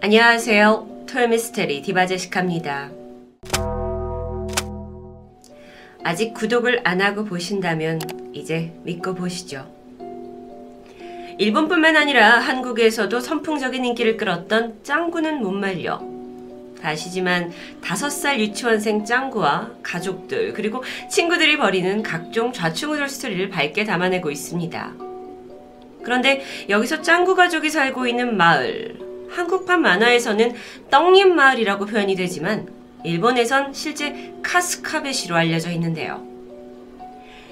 안녕하세요. 토요미스테리 디바제시카입니다. 아직 구독을 안 하고 보신다면 이제 믿고 보시죠. 일본뿐만 아니라 한국에서도 선풍적인 인기를 끌었던 짱구는 못 말려. 다시지만 다섯 살 유치원생 짱구와 가족들 그리고 친구들이 벌이는 각종 좌충우돌 스토리를 밝게 담아내고 있습니다. 그런데 여기서 짱구 가족이 살고 있는 마을 한국판 만화에서는 떡잎 마을이라고 표현이 되지만 일본에선 실제 카스카베시로 알려져 있는데요.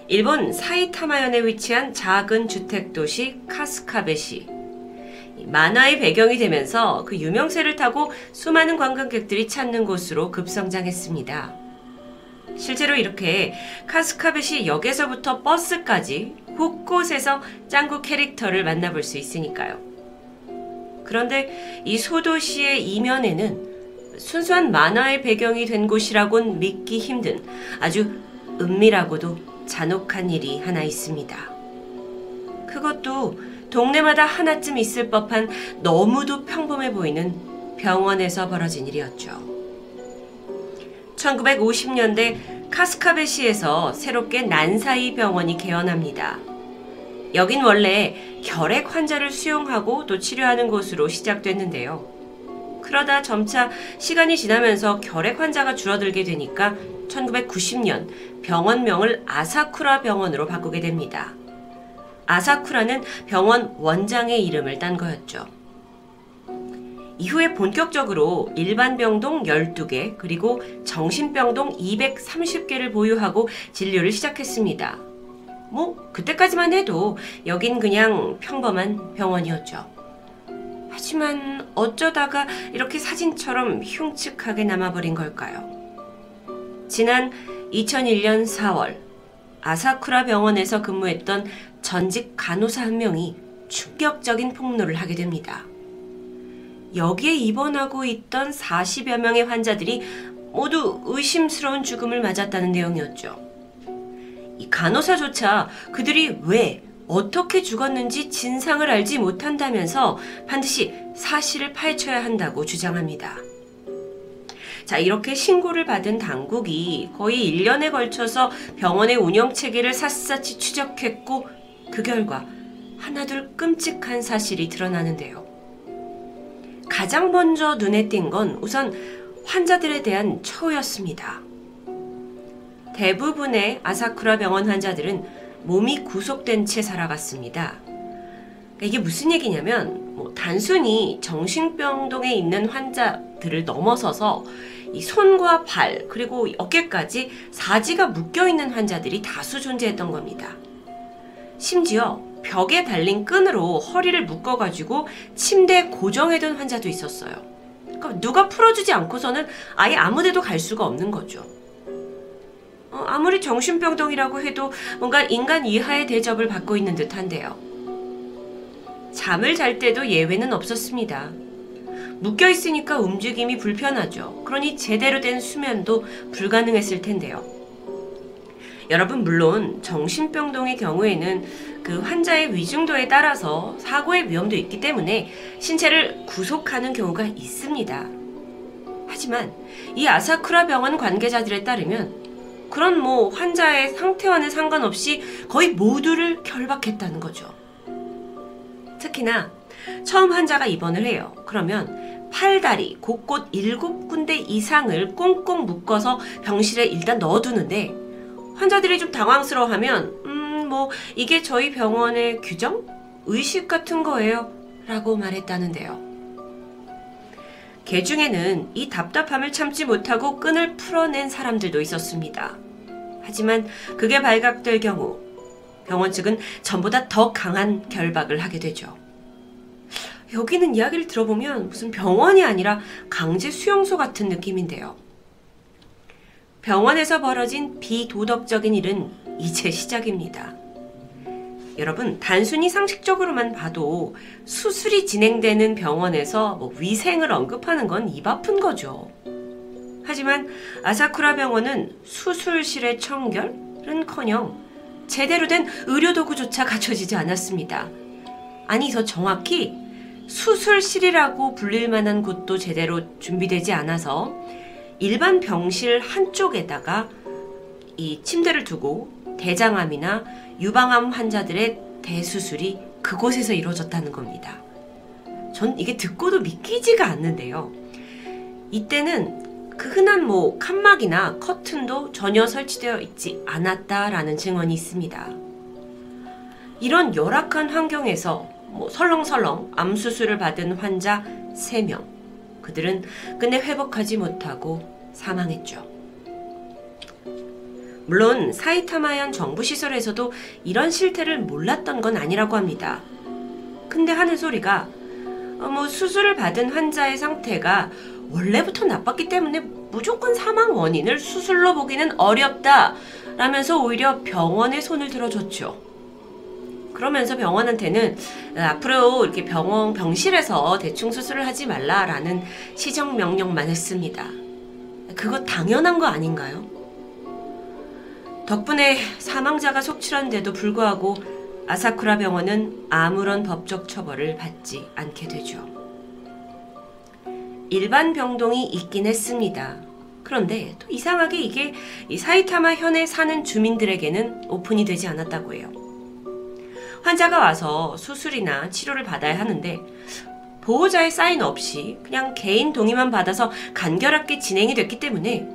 일본 사이타마현에 위치한 작은 주택 도시 카스카베시. 만화의 배경이 되면서 그 유명세를 타고 수많은 관광객들이 찾는 곳으로 급성장했습니다. 실제로 이렇게 카스카베시 역에서부터 버스까지 곳곳에서 짱구 캐릭터를 만나볼 수 있으니까요. 그런데 이 소도시의 이면에는 순수한 만화의 배경이 된 곳이라곤 믿기 힘든 아주 은밀하고도 잔혹한 일이 하나 있습니다. 그것도 동네마다 하나쯤 있을 법한 너무도 평범해 보이는 병원에서 벌어진 일이었죠. 1950년대 카스카베시에서 새롭게 난사이 병원이 개원합니다. 여긴 원래 결핵 환자를 수용하고 또 치료하는 곳으로 시작됐는데요. 그러다 점차 시간이 지나면서 결핵 환자가 줄어들게 되니까 1990년 병원명을 아사쿠라 병원으로 바꾸게 됩니다. 아사쿠라는 병원 원장의 이름을 딴 거였죠. 이후에 본격적으로 일반 병동 12개 그리고 정신병동 230개를 보유하고 진료를 시작했습니다. 뭐 그때까지만 해도 여긴 그냥 평범한 병원이었죠. 하지만 어쩌다가 이렇게 사진처럼 흉측하게 남아버린 걸까요? 지난 2001년 4월 아사쿠라 병원에서 근무했던 전직 간호사 한 명이 충격적인 폭로를 하게 됩니다. 여기에 입원하고 있던 40여 명의 환자들이 모두 의심스러운 죽음을 맞았다는 내용이었죠. 이 간호사조차 그들이 왜 어떻게 죽었는지 진상을 알지 못한다면서 반드시 사실을 파헤쳐야 한다고 주장합니다. 자, 이렇게 신고를 받은 당국이 거의 1년에 걸쳐서 병원의 운영 체계를 샅샅이 추적했고 그 결과 하나둘 끔찍한 사실이 드러나는데요. 가장 먼저 눈에 띈 건 우선 환자들에 대한 처우였습니다. 대부분의 아사쿠라 병원 환자들은 몸이 구속된 채 살아갔습니다. 그러니까 이게 무슨 얘기냐면 뭐 단순히 정신병동에 있는 환자들을 넘어서서 이 손과 발 그리고 어깨까지 사지가 묶여 있는 환자들이 다수 존재했던 겁니다. 심지어 벽에 달린 끈으로 허리를 묶어가지고 침대에 고정해둔 환자도 있었어요. 그러니까 누가 풀어주지 않고서는 아예 아무데도 갈 수가 없는 거죠. 어, 아무리 정신병동이라고 해도 뭔가 인간 이하의 대접을 받고 있는 듯한데요. 잠을 잘 때도 예외는 없었습니다. 묶여 있으니까 움직임이 불편하죠. 그러니 제대로 된 수면도 불가능했을 텐데요. 여러분, 물론 정신병동의 경우에는 그 환자의 위중도에 따라서 사고의 위험도 있기 때문에 신체를 구속하는 경우가 있습니다. 하지만 이 아사쿠라 병원 관계자들에 따르면 그런 뭐 환자의 상태와는 상관없이 거의 모두를 결박했다는 거죠. 특히나 처음 환자가 입원을 해요. 그러면 팔다리 곳곳 일곱 군데 이상을 꽁꽁 묶어서 병실에 일단 넣어두는데 환자들이 좀 당황스러워하면 음 뭐 이게 저희 병원의 규정? 의식 같은 거예요. 라고 말했다는데요. 개 중에는 이 답답함을 참지 못하고 끈을 풀어낸 사람들도 있었습니다. 하지만 그게 발각될 경우 병원 측은 전보다 더 강한 결박을 하게 되죠. 여기는 이야기를 들어보면 무슨 병원이 아니라 강제 수용소 같은 느낌인데요. 병원에서 벌어진 비도덕적인 일은 이제 시작입니다. 여러분, 단순히 상식적으로만 봐도 수술이 진행되는 병원에서 뭐 위생을 언급하는 건 입 아픈 거죠. 하지만 아사쿠라 병원은 수술실의 청결은 커녕 제대로 된 의료도구조차 갖춰지지 않았습니다. 아니, 더 정확히 수술실이라고 불릴 만한 곳도 제대로 준비되지 않아서 일반 병실 한쪽에다가 이 침대를 두고 대장암이나 유방암 환자들의 대수술이 그곳에서 이루어졌다는 겁니다. 전 이게 듣고도 믿기지가 않는데요. 이때는 그 흔한 뭐 칸막이나 커튼도 전혀 설치되어 있지 않았다라는 증언이 있습니다. 이런 열악한 환경에서 뭐 설렁설렁 암 수술을 받은 환자 3명. 그들은 끝내 회복하지 못하고 사망했죠. 물론 사이타마현 정부 시설에서도 이런 실태를 몰랐던 건 아니라고 합니다. 근데 하는 소리가 어, 뭐 수술을 받은 환자의 상태가 원래부터 나빴기 때문에 무조건 사망 원인을 수술로 보기는 어렵다 라면서 오히려 병원에 손을 들어줬죠. 그러면서 병원한테는 앞으로 이렇게 병원 병실에서 대충 수술을 하지 말라라는 시정 명령만 했습니다. 그거 당연한 거 아닌가요? 덕분에 사망자가 속출한데도 불구하고 아사쿠라 병원은 아무런 법적 처벌을 받지 않게 되죠. 일반 병동이 있긴 했습니다. 그런데 또 이상하게 이게 사이타마 현에 사는 주민들에게는 오픈이 되지 않았다고 해요. 환자가 와서 수술이나 치료를 받아야 하는데 보호자의 사인 없이 그냥 개인 동의만 받아서 간결하게 진행이 됐기 때문에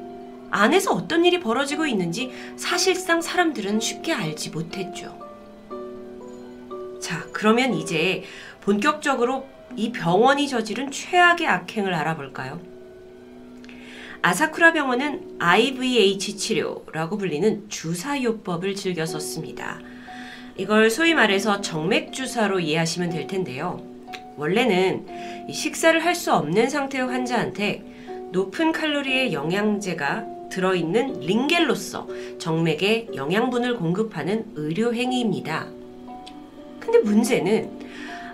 안에서 어떤 일이 벌어지고 있는지 사실상 사람들은 쉽게 알지 못했죠. 자, 그러면 이제 본격적으로 이 병원이 저지른 최악의 악행을 알아볼까요? 아사쿠라 병원은 IVH 치료라고 불리는 주사요법을 즐겨 썼습니다. 이걸 소위 말해서 정맥주사로 이해하시면 될 텐데요. 원래는 식사를 할 수 없는 상태의 환자한테 높은 칼로리의 영양제가 들어있는 링겔로서 정맥에 영양분을 공급하는 의료 행위입니다. 근데 문제는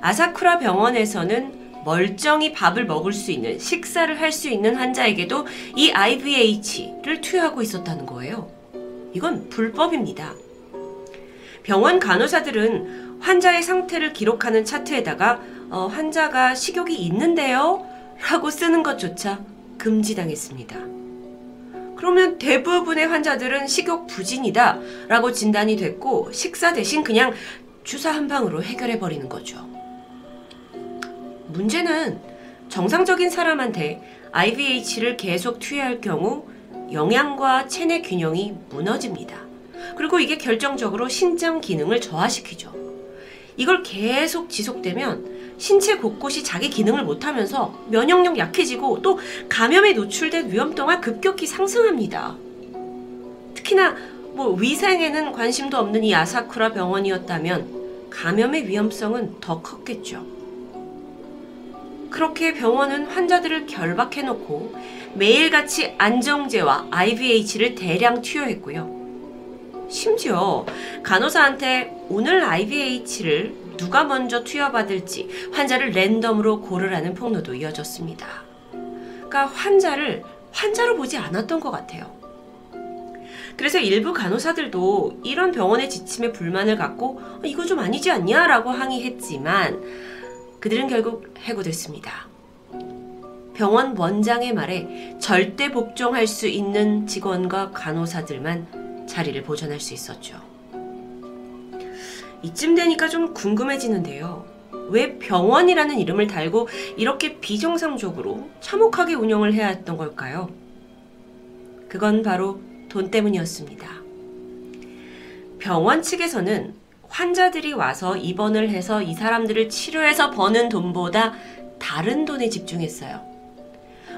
아사쿠라 병원에서는 멀쩡히 밥을 먹을 수 있는 식사를 할 수 있는 환자에게도 이 IVH를 투여하고 있었다는 거예요. 이건 불법입니다. 병원 간호사들은 환자의 상태를 기록하는 차트에다가 어, 환자가 식욕이 있는데요? 라고 쓰는 것조차 금지당했습니다. 그러면 대부분의 환자들은 식욕 부진이다 라고 진단이 됐고 식사 대신 그냥 주사 한 방으로 해결해 버리는 거죠. 문제는 정상적인 사람한테 IVH를 계속 투여할 경우 영양과 체내 균형이 무너집니다. 그리고 이게 결정적으로 신장 기능을 저하시키죠. 이걸 계속 지속되면 신체 곳곳이 자기 기능을 못하면서 면역력 약해지고 또 감염에 노출된 위험도가 급격히 상승합니다. 특히나 뭐 위생에는 관심도 없는 이 아사쿠라 병원이었다면 감염의 위험성은 더 컸겠죠. 그렇게 병원은 환자들을 결박해놓고 매일같이 안정제와 IVH를 대량 투여했고요. 심지어 간호사한테 오늘 IVH를 누가 먼저 투여받을지 환자를 랜덤으로 고르라는 폭로도 이어졌습니다. 그러니까 환자를 환자로 보지 않았던 것 같아요. 그래서 일부 간호사들도 이런 병원의 지침에 불만을 갖고 어, 이거 좀 아니지 않냐? 라고 항의했지만 그들은 결국 해고됐습니다. 병원 원장의 말에 절대 복종할 수 있는 직원과 간호사들만 자리를 보존할 수 있었죠. 이쯤 되니까 좀 궁금해지는데요. 왜 병원이라는 이름을 달고 이렇게 비정상적으로 참혹하게 운영을 해야 했던 걸까요? 그건 바로 돈 때문이었습니다. 병원 측에서는 환자들이 와서 입원을 해서 이 사람들을 치료해서 버는 돈보다 다른 돈에 집중했어요.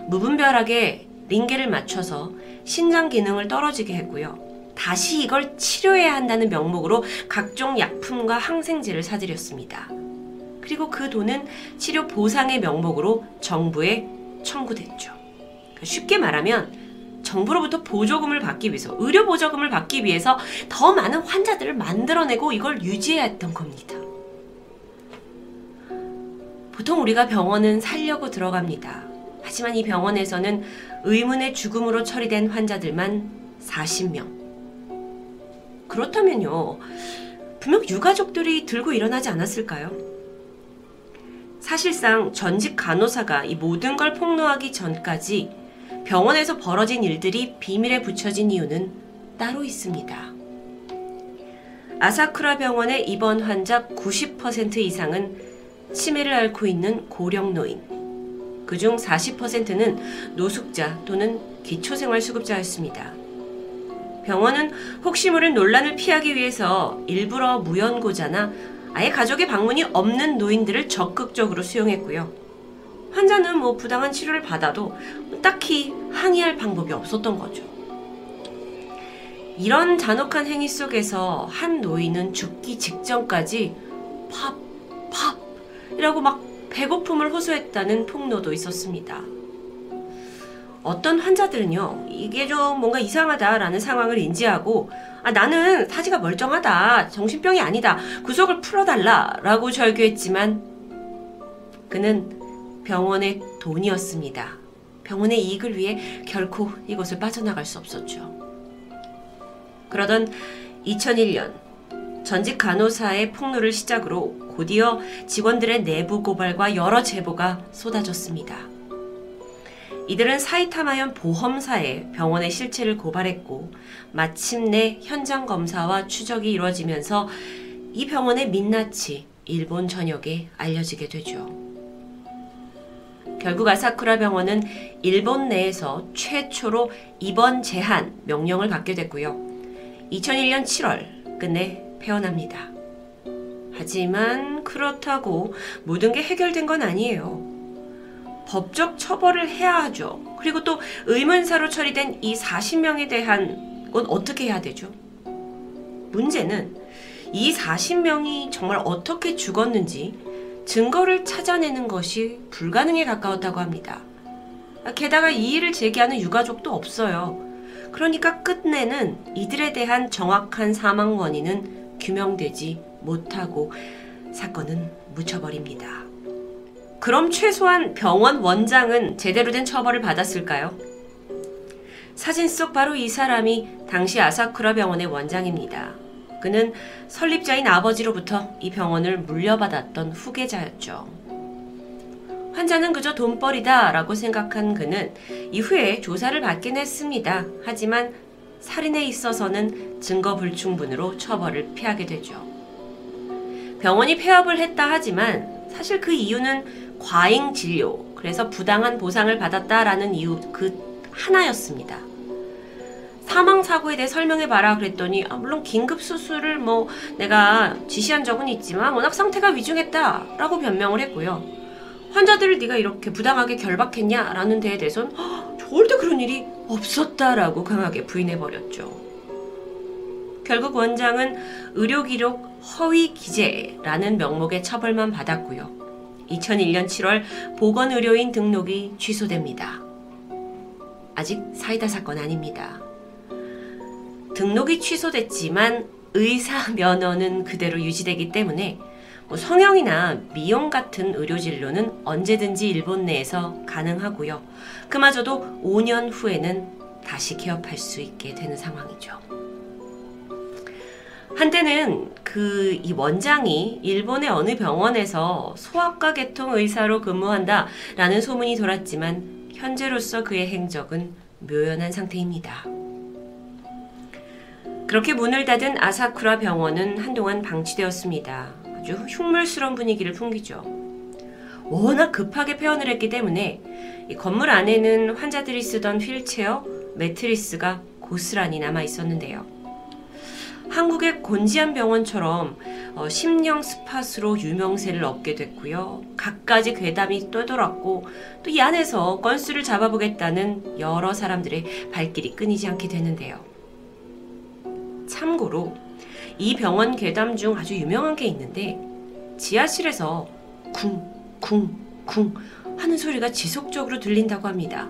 무분별하게 링게를 맞춰서 신장 기능을 떨어지게 했고요. 다시 이걸 치료해야 한다는 명목으로 각종 약품과 항생제를 사들였습니다. 그리고 그 돈은 치료 보상의 명목으로 정부에 청구됐죠. 그러니까 쉽게 말하면 정부로부터 보조금을 받기 위해서, 의료 보조금을 받기 위해서 더 많은 환자들을 만들어내고 이걸 유지해야 했던 겁니다. 보통 우리가 병원은 살려고 들어갑니다. 하지만 이 병원에서는 의문의 죽음으로 처리된 환자들만 40명. 그렇다면요. 분명 유가족들이 들고 일어나지 않았을까요? 사실상 전직 간호사가 이 모든 걸 폭로하기 전까지 병원에서 벌어진 일들이 비밀에 붙여진 이유는 따로 있습니다. 아사쿠라 병원의 입원 환자 90% 이상은 치매를 앓고 있는 고령 노인. 그중 40%는 노숙자 또는 기초생활수급자였습니다. 병원은 혹시 모를 논란을 피하기 위해서 일부러 무연고자나 아예 가족의 방문이 없는 노인들을 적극적으로 수용했고요. 환자는 뭐 부당한 치료를 받아도 딱히 항의할 방법이 없었던 거죠. 이런 잔혹한 행위 속에서 한 노인은 죽기 직전까지 팝, 팝 이라고 막 배고픔을 호소했다는 폭로도 있었습니다. 어떤 환자들은요, 이게 좀 뭔가 이상하다라는 상황을 인지하고, 아, 나는 사지가 멀쩡하다. 정신병이 아니다. 구속을 풀어달라. 라고 절규했지만, 그는 병원의 돈이었습니다. 병원의 이익을 위해 결코 이곳을 빠져나갈 수 없었죠. 그러던 2001년, 전직 간호사의 폭로를 시작으로 곧이어 직원들의 내부 고발과 여러 제보가 쏟아졌습니다. 이들은 사이타마현 보험사에 병원의 실체를 고발했고 마침내 현장 검사와 추적이 이루어지면서 이 병원의 민낯이 일본 전역에 알려지게 되죠. 결국 아사쿠라 병원은 일본 내에서 최초로 입원 제한 명령을 받게 됐고요. 2001년 7월 끝내 폐원합니다. 하지만 그렇다고 모든 게 해결된 건 아니에요. 법적 처벌을 해야 하죠. 그리고 또 의문사로 처리된 이 40명에 대한 건 어떻게 해야 되죠? 문제는 이 40명이 정말 어떻게 죽었는지 증거를 찾아내는 것이 불가능에 가까웠다고 합니다. 게다가 이 일을 제기하는 유가족도 없어요. 그러니까 끝내는 이들에 대한 정확한 사망 원인은 규명되지 못하고 사건은 묻혀버립니다. 그럼 최소한 병원 원장은 제대로 된 처벌을 받았을까요? 사진 속 바로 이 사람이 당시 아사쿠라 병원의 원장입니다. 그는 설립자인 아버지로부터 이 병원을 물려받았던 후계자였죠. 환자는 그저 돈벌이다 라고 생각한 그는 이후에 조사를 받긴 했습니다. 하지만 살인에 있어서는 증거 불충분으로 처벌을 피하게 되죠. 병원이 폐업을 했다 하지만 사실 그 이유는 과잉 진료, 그래서 부당한 보상을 받았다라는 이유 그 하나였습니다. 사망 사고에 대해 설명해 봐라 그랬더니 아, 물론 긴급 수술을 뭐 내가 지시한 적은 있지만 워낙 상태가 위중했다라고 변명을 했고요. 환자들을 네가 이렇게 부당하게 결박했냐라는 데에 대해서는 절대 그런 일이 없었다라고 강하게 부인해 버렸죠. 결국 원장은 의료 기록 허위 기재라는 명목의 처벌만 받았고요. 2001년 7월 보건의료인 등록이 취소됩니다. 아직 사이다 사건 아닙니다. 등록이 취소됐지만 의사 면허는 그대로 유지되기 때문에 뭐 성형이나 미용 같은 의료 진료는 언제든지 일본 내에서 가능하고요. 그마저도 5년 후에는 다시 개업할 수 있게 되는 상황이죠. 한때는 그 이 원장이 일본의 어느 병원에서 소아과 계통 의사로 근무한다 라는 소문이 돌았지만 현재로서 그의 행적은 묘연한 상태입니다. 그렇게 문을 닫은 아사쿠라 병원은 한동안 방치되었습니다. 아주 흉물스러운 분위기를 풍기죠. 워낙 급하게 폐원을 했기 때문에 건물 안에는 환자들이 쓰던 휠체어, 매트리스가 고스란히 남아 있었는데요. 한국의 곤지암 병원처럼 어, 심령 스팟으로 유명세를 얻게 됐고요. 갖가지 괴담이 떠돌았고 또 이 안에서 건수를 잡아보겠다는 여러 사람들의 발길이 끊이지 않게 되는데요. 참고로 이 병원 괴담 중 아주 유명한 게 있는데 지하실에서 쿵, 쿵, 쿵 하는 소리가 지속적으로 들린다고 합니다.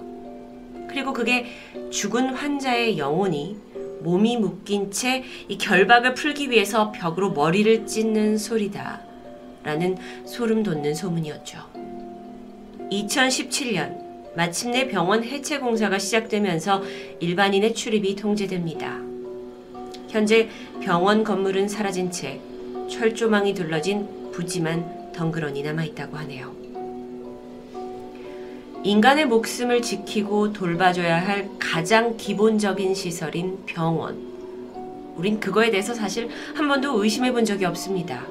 그리고 그게 죽은 환자의 영혼이 몸이 묶인 채 이 결박을 풀기 위해서 벽으로 머리를 찢는 소리다. 라는 소름 돋는 소문이었죠. 2017년 마침내 병원 해체 공사가 시작되면서 일반인의 출입이 통제됩니다. 현재 병원 건물은 사라진 채 철조망이 둘러진 부지만 덩그러니 남아 있다고 하네요. 인간의 목숨을 지키고 돌봐줘야 할 가장 기본적인 시설인 병원. 우린 그거에 대해서 사실 한 번도 의심해 본 적이 없습니다.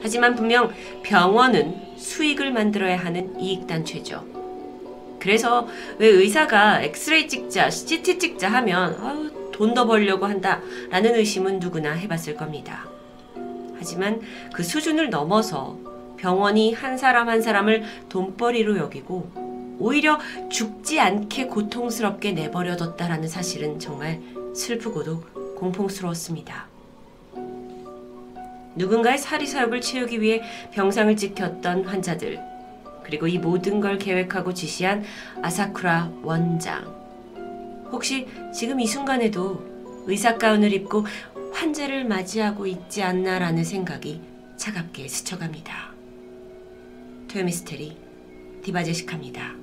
하지만 분명 병원은 수익을 만들어야 하는 이익단체죠. 그래서 왜 의사가 엑스레이 찍자, CT 찍자 하면 아우, 돈더 벌려고 한다라는 의심은 누구나 해봤을 겁니다. 하지만 그 수준을 넘어서 병원이 한 사람 한 사람을 돈벌이로 여기고 오히려 죽지 않게 고통스럽게 내버려뒀다라는 사실은 정말 슬프고도 공포스러웠습니다. 누군가의 사리사욕을 채우기 위해 병상을 지켰던 환자들, 그리고 이 모든 걸 계획하고 지시한 아사쿠라 원장. 혹시 지금 이 순간에도 의사 가운을 입고 환자를 맞이하고 있지 않나라는 생각이 차갑게 스쳐갑니다. 토요미스테리 디바제식합니다.